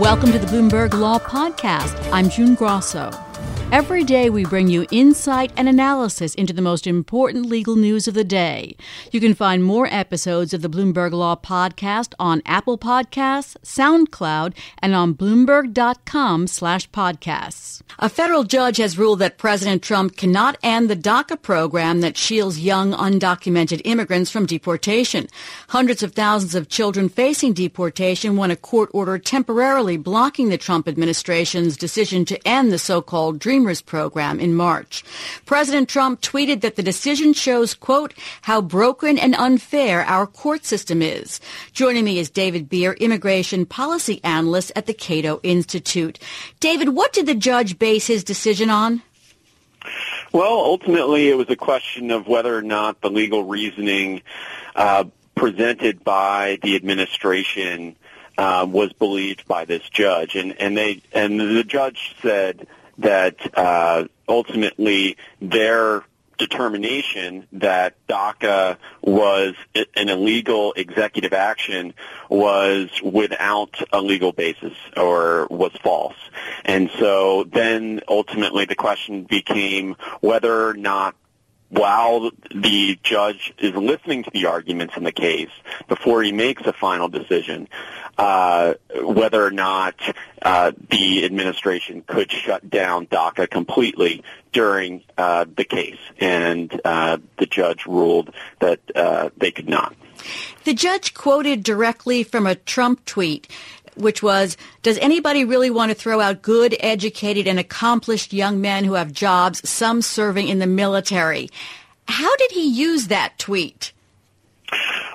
Welcome to the Bloomberg Law Podcast. I'm June Grosso. Every day, we bring you insight and analysis into the most important legal news of the day. You can find more episodes of the Bloomberg Law Podcast on Apple Podcasts, SoundCloud, and on Bloomberg.com/podcasts. A federal judge has ruled that President Trump cannot end the DACA program that shields young undocumented immigrants from deportation. Hundreds of thousands of children facing deportation want a court order temporarily blocking the Trump administration's decision to end the so-called Dream Dreamers program in March. President Trump tweeted that the decision shows, quote, how broken and unfair our court system is. Joining me is David Bier, immigration policy analyst at the Cato Institute. David, what did the judge base his decision on? Well, ultimately, it was a question of whether or not the legal reasoning uh, presented by the administration uh, was believed by this judge, and and they and the judge said that uh, ultimately their determination that DACA was an illegal executive action was without a legal basis or was false. And so then ultimately the question became whether or not while the judge is listening to the arguments in the case before he makes a final decision, uh, whether or not uh, the administration could shut down DACA completely during uh, the case, and uh, the judge ruled that uh, they could not. The judge quoted directly from a Trump tweet which was, does anybody really want to throw out good, educated, and accomplished young men who have jobs, some serving in the military? How did he use that tweet?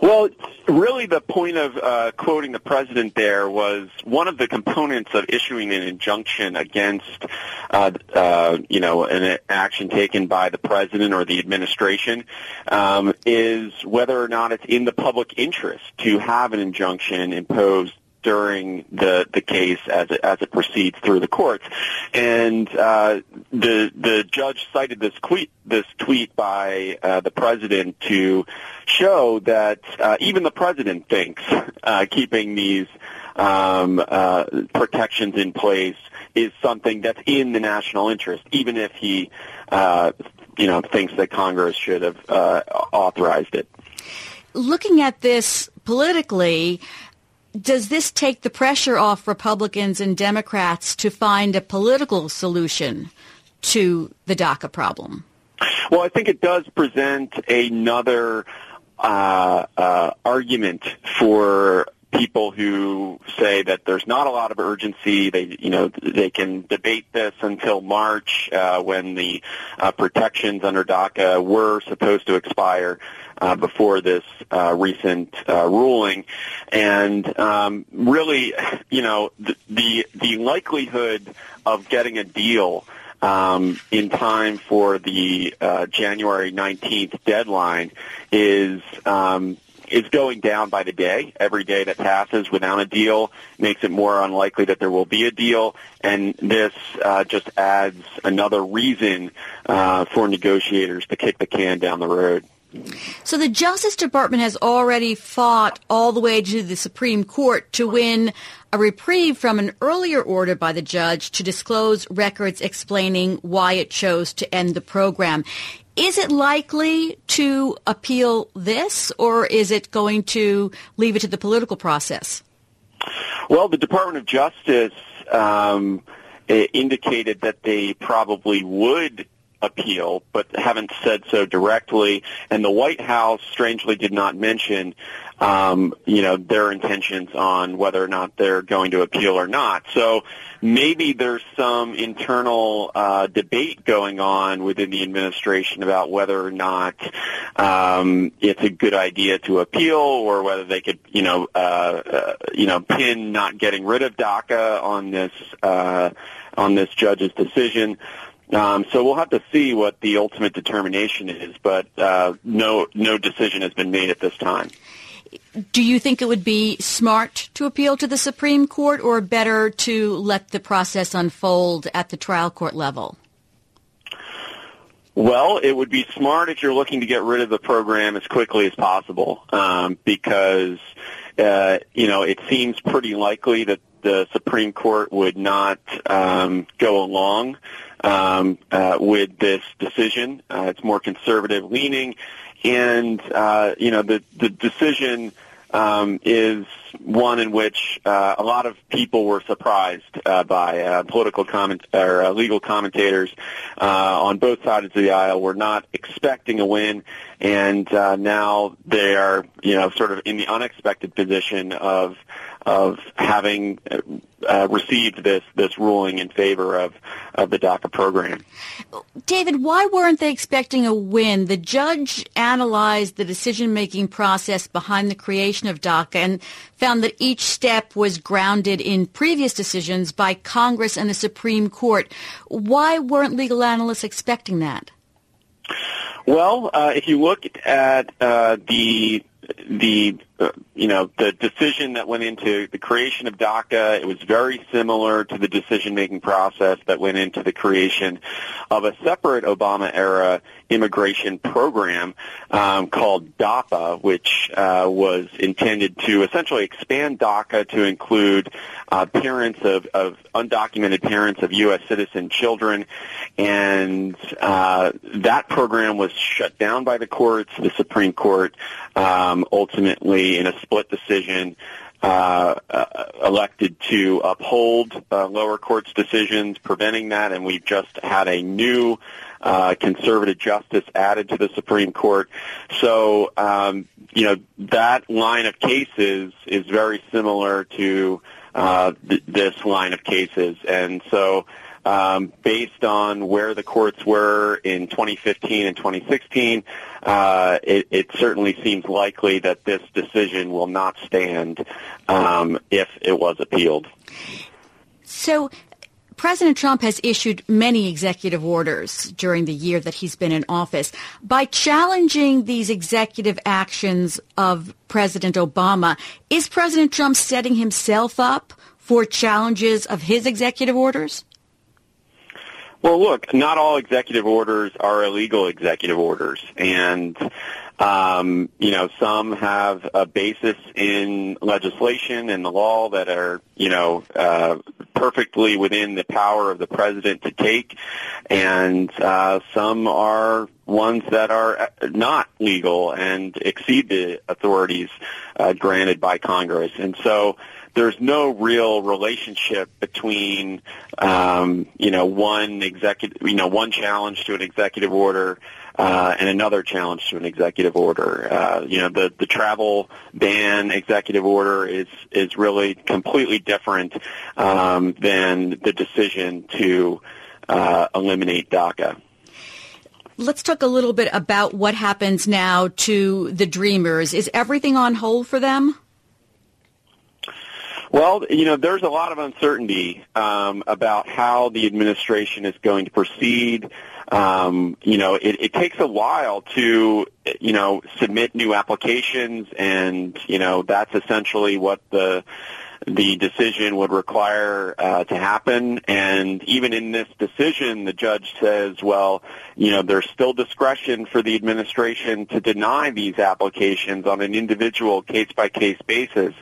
Well, really the point of uh, quoting the president there was one of the components of issuing an injunction against, uh, uh, you know, an action taken by the president or the administration um, is whether or not it's in the public interest to have an injunction imposed during the the case as it, as it proceeds through the courts. And uh, the the judge cited this tweet this tweet by uh, the president to show that uh, even the president thinks uh, keeping these um, uh, protections in place is something that's in the national interest, even if he uh, you know thinks that Congress should have authorized it. Looking at this politically, does this take the pressure off Republicans and Democrats to find a political solution to the DACA problem? Well, I think it does present another uh, uh, argument for people who say that there's not a lot of urgency. They, you know, they can debate this until March uh, when the uh, protections under DACA were supposed to expire uh, before this uh, recent uh, ruling, and um, really, you know, the, the the likelihood of getting a deal. Um, in time for the uh, January 19th deadline is um, is going down by the day. Every day that passes without a deal makes it more unlikely that there will be a deal, and this uh, just adds another reason uh, for negotiators to kick the can down the road. So the Justice Department has already fought all the way to the Supreme Court to win a reprieve from an earlier order by the judge to disclose records explaining why it chose to end the program. Is it likely to appeal this, or is it going to leave it to the political process? Well, the Department of Justice um, indicated that they probably would appeal, but haven't said so directly. And the White House, strangely, did not mention, um, you know, their intentions on whether or not they're going to appeal or not. So maybe there's some internal uh, debate going on within the administration about whether or not um, it's a good idea to appeal, or whether they could, you know, uh, uh, you know, pin not getting rid of DACA on this uh, on this judge's decision. Um, so we'll have to see what the ultimate determination is, but uh, no no decision has been made at this time. Do you think it would be smart to appeal to the Supreme Court, or better to let the process unfold at the trial court level? Well, it would be smart if you're looking to get rid of the program as quickly as possible, um, because uh, you know it seems pretty likely that the Supreme Court would not um, go along um, uh, with this decision. Uh, it's more conservative leaning, and uh, you know the the decision um, is one in which uh, a lot of people were surprised uh, by uh, political comment or uh, legal commentators uh, on both sides of the aisle were not expecting a win, and uh, now they are you know sort of in the unexpected position of of having uh, received this this ruling in favor of of the DACA program. David, why weren't they expecting a win? The judge analyzed the decision making process behind the creation of DACA and found that each step was grounded in previous decisions by Congress and the Supreme Court. Why weren't legal analysts expecting that? Well, uh, if you look at uh, the the you know the decision that went into the creation of DACA, it was very similar to the decision-making process that went into the creation of a separate Obama era immigration program um, called DAPA, which uh, was intended to essentially expand DACA to include uh, parents of, of, undocumented parents of U.S. citizen children, and uh, that program was shut down by the courts. The Supreme Court um, ultimately, in a split decision, uh, uh, elected to uphold uh, lower courts' decisions preventing that, and we've just had a new uh, conservative justice added to the Supreme Court. So, um, you know, that line of cases is very similar to uh, th- this line of cases, and so. Um, based on where the courts were in 2015 and 2016, uh, it, it, certainly seems likely that this decision will not stand um, if it was appealed. So President Trump has issued many executive orders during the year that he's been in office. By challenging these executive actions of President Obama, is President Trump setting himself up for challenges of his executive orders? Well, look, not all executive orders are illegal executive orders, and um, you know some have a basis in legislation and the law that are you know uh, perfectly within the power of the president to take, and uh, some are ones that are not legal and exceed the authorities uh, granted by Congress, and so there's no real relationship between um, you know one executive you know one challenge to an executive order uh, and another challenge to an executive order. Uh, you know the the travel ban executive order is is really completely different um, than the decision to uh, eliminate DACA. Let's talk a little bit about what happens now to the Dreamers. Is everything on hold for them? Well, you know, there's a lot of uncertainty um, about how the administration is going to proceed. Um, you know, it, it takes a while to, you know, submit new applications, and you know that's essentially what the the decision would require uh, to happen. And even in this decision, the judge says, well, you know, there's still discretion for the administration to deny these applications on an individual case-by-case basis.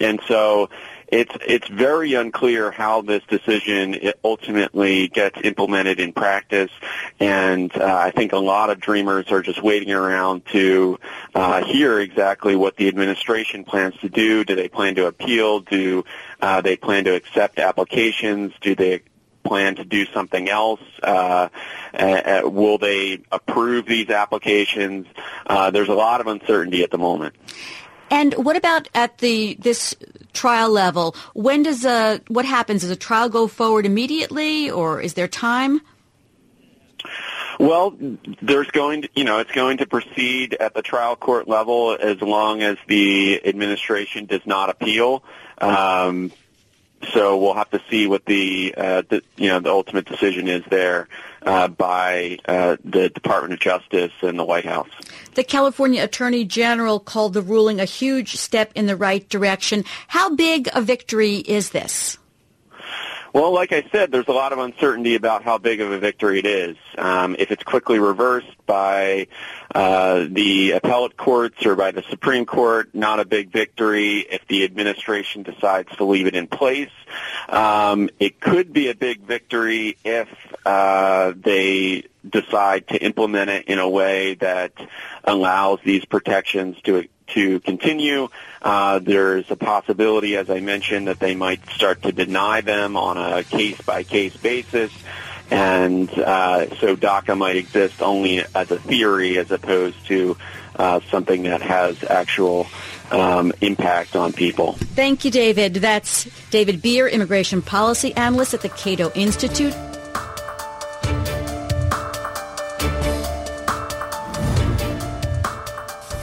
And so it's it's very unclear how this decision ultimately gets implemented in practice, and uh, I think a lot of dreamers are just waiting around to uh, hear exactly what the administration plans to do. Do they plan to appeal? Do uh, they plan to accept applications? Do they plan to do something else? Uh, uh, will they approve these applications? Uh, there's a lot of uncertainty at the moment. And what about at the this trial level? When does a what happens? Does a trial go forward immediately, or is there time? Well, there's going to, you know, it's going to proceed at the trial court level as long as the administration does not appeal. Um, so we'll have to see what the, uh, the you know the ultimate decision is there uh, by uh, the Department of Justice and the White House. The California Attorney General called the ruling a huge step in the right direction. How big a victory is this? Well, like I said, there's a lot of uncertainty about how big of a victory it is. Um, if it's quickly reversed by uh, the appellate courts or by the Supreme Court, not a big victory. If the administration decides to leave it in place, um, it could be a big victory if uh, they decide to implement it in a way that allows these protections to to continue. Uh, there's a possibility, as I mentioned, that they might start to deny them on a case-by-case basis. And uh, so DACA might exist only as a theory as opposed to uh, something that has actual um, impact on people. Thank you, David. That's David Bier, Immigration Policy Analyst at the Cato Institute.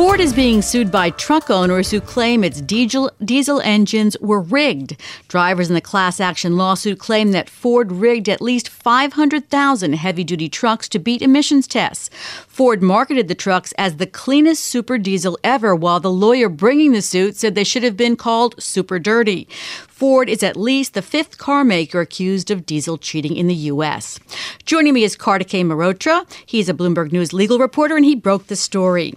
Ford is being sued by truck owners who claim its diesel, diesel engines were rigged. Drivers in the class action lawsuit claim that Ford rigged at least 500,000 heavy duty trucks to beat emissions tests. Ford marketed the trucks as the cleanest super diesel ever, while the lawyer bringing the suit said they should have been called super dirty. Ford is at least the fifth car maker accused of diesel cheating in the U.S. Joining me is Kartikay Mehrotra. He's a Bloomberg News legal reporter, and he broke the story.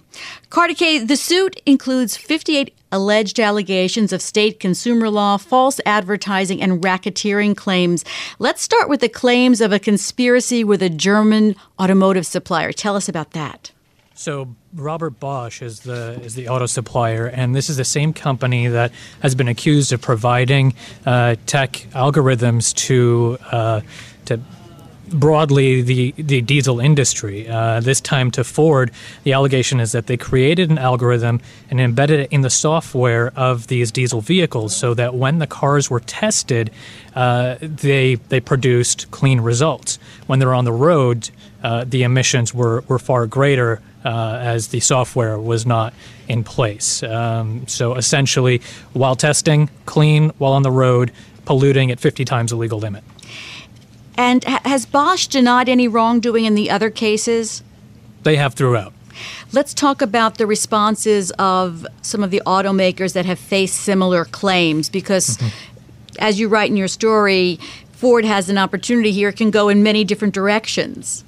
Kartikay, the suit includes 58 alleged allegations of state consumer law, false advertising, and racketeering claims. Let's start with the claims of a conspiracy with a German automotive supplier. Tell us about that. So Robert Bosch is the is the auto supplier, and this is the same company that has been accused of providing uh, tech algorithms to uh, to broadly the, the diesel industry. Uh, this time to Ford, the allegation is that they created an algorithm and embedded it in the software of these diesel vehicles so that when the cars were tested, uh, they, they produced clean results. When they're on the road, uh, the emissions were, were far greater uh, as the software was not in place. Um, so essentially, while testing, clean, while on the road, polluting at 50 times the legal limit. And has Bosch denied any wrongdoing in the other cases? They have throughout. Let's talk about the responses of some of the automakers that have faced similar claims because, mm-hmm. as you write in your story, Ford has an opportunity here, it can go in many different directions.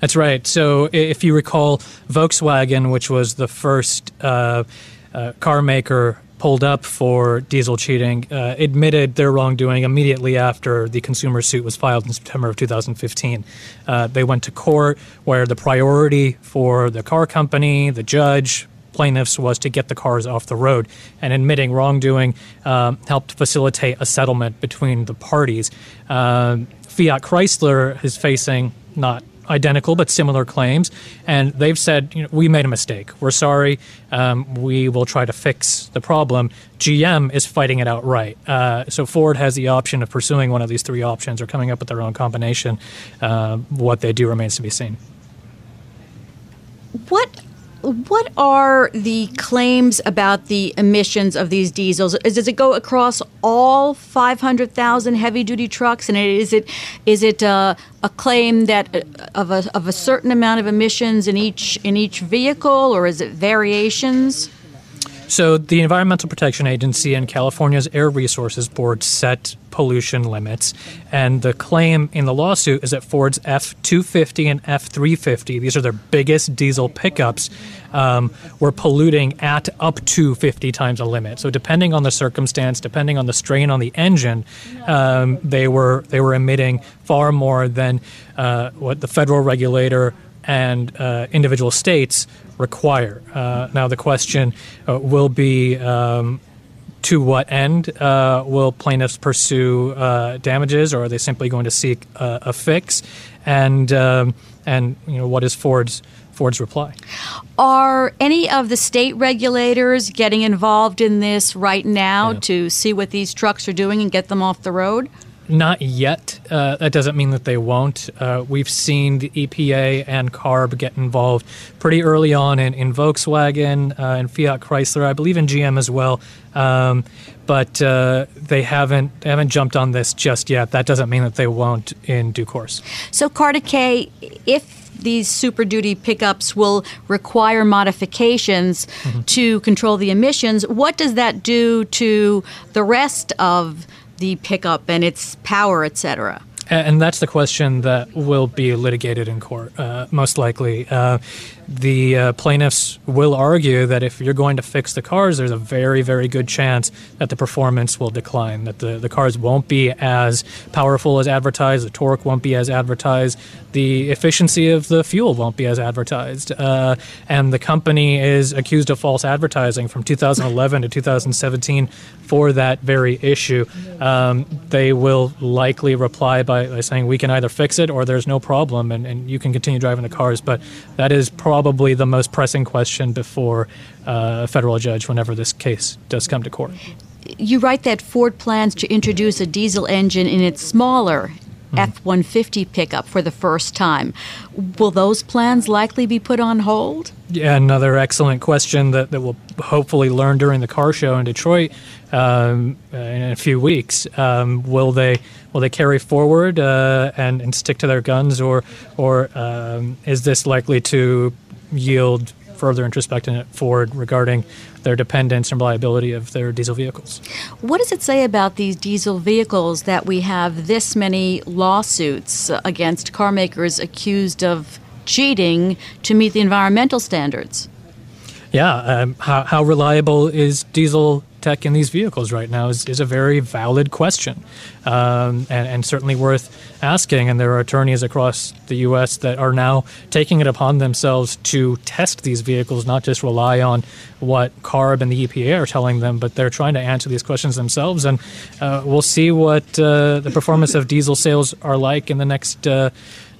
That's right. So, if you recall, Volkswagen, which was the first uh, uh, car maker pulled up for diesel cheating uh, admitted their wrongdoing immediately after the consumer suit was filed in September of 2015. Uh, they went to court where the priority for the car company, the judge, plaintiffs was to get the cars off the road, and admitting wrongdoing um, helped facilitate a settlement between the parties. Uh, Fiat Chrysler is facing not identical but similar claims, and they've said, you know, we made a mistake. We're sorry. Um, we will try to fix the problem. GM is fighting it outright. Uh, so Ford has the option of pursuing one of these three options or coming up with their own combination. Uh, what they do remains to be seen. What what are the claims about the emissions of these diesels? Does it go across all 500,000 heavy-duty trucks? And is it is it uh, a claim that uh, of a of a certain amount of emissions in each in each vehicle, or is it variations? So, the Environmental Protection Agency and California's Air Resources Board set pollution limits. And the claim in the lawsuit is that Ford's F 250 and F 350, these are their biggest diesel pickups, um, were polluting at up to 50 times the limit. So, depending on the circumstance, depending on the strain on the engine, um, they, were, they were emitting far more than uh, what the federal regulator and uh, individual states require. Uh, now, the question uh, will be um, to what end uh, will plaintiffs pursue uh, damages, or are they simply going to seek a fix? And um, and you know what is Ford's Ford's reply? Are any of the state regulators getting involved in this right now yeah. to see what these trucks are doing and get them off the road? Not yet. Uh, that doesn't mean that they won't. Uh, we've seen the EPA and CARB get involved pretty early on in, in Volkswagen uh, and Fiat Chrysler, I believe in GM as well. Um, but uh, they haven't they haven't jumped on this just yet. That doesn't mean that they won't in due course. So, Kartikay, if these Super Duty pickups will require modifications mm-hmm. to control the emissions, what does that do to the rest of the pickup and its power, et cetera? And that's the question that will be litigated in court, uh, most likely. Uh, the uh, plaintiffs will argue that if you're going to fix the cars, there's a very, very good chance that the performance will decline, that the, the cars won't be as powerful as advertised, the torque won't be as advertised, the efficiency of the fuel won't be as advertised. Uh, and the company is accused of false advertising from 2011 to 2017 for that very issue. Um, they will likely reply by, by, saying we can either fix it or there's no problem and, and you can continue driving the cars. But that is probably probably the most pressing question before uh, a federal judge whenever this case does come to court. You write that Ford plans to introduce a diesel engine in its smaller mm-hmm. F 150 pickup for the first time. Will those plans likely be put on hold? Yeah, another excellent question that, that we'll hopefully learn during the car show in Detroit um, in a few weeks. Um, will they will they carry forward uh, and, and stick to their guns, or or um, is this likely to yield further introspection at Ford regarding their dependence and reliability of their diesel vehicles. What does it say about these diesel vehicles that we have this many lawsuits against car makers accused of cheating to meet the environmental standards? Yeah, um, how, how reliable is diesel tech in these vehicles right now is, is a very valid question um, and, and, certainly worth asking. And there are attorneys across the U.S. that are now taking it upon themselves to test these vehicles, not just rely on what CARB and the EPA are telling them, but they're trying to answer these questions themselves. And uh, we'll see what uh, the performance of diesel sales are like in the next. Uh,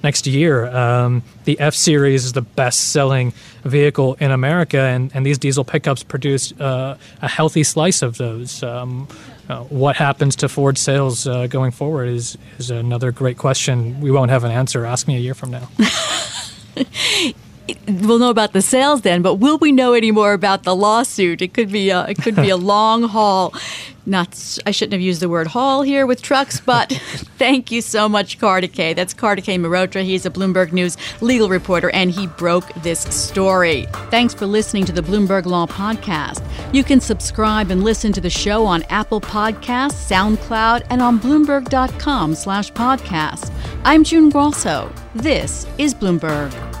next year. Um, the F Series is the best selling vehicle in America, and, and these diesel pickups produce uh, a healthy slice of those. Um, uh, what happens to Ford sales uh, going forward is, is another great question. We won't have an answer. Ask me a year from now. we'll know about the sales then, but will we know any more about the lawsuit? It could be a, it could be a long haul. Not I shouldn't have used the word haul here with trucks, but thank you so much, Kartikay. That's Kartikay Mehrotra. He's a Bloomberg News legal reporter, and he broke this story. Thanks for listening to the Bloomberg Law Podcast. You can subscribe and listen to the show on Apple Podcasts, SoundCloud, and on Bloomberg.com slash podcast. I'm June Grosso. This is Bloomberg.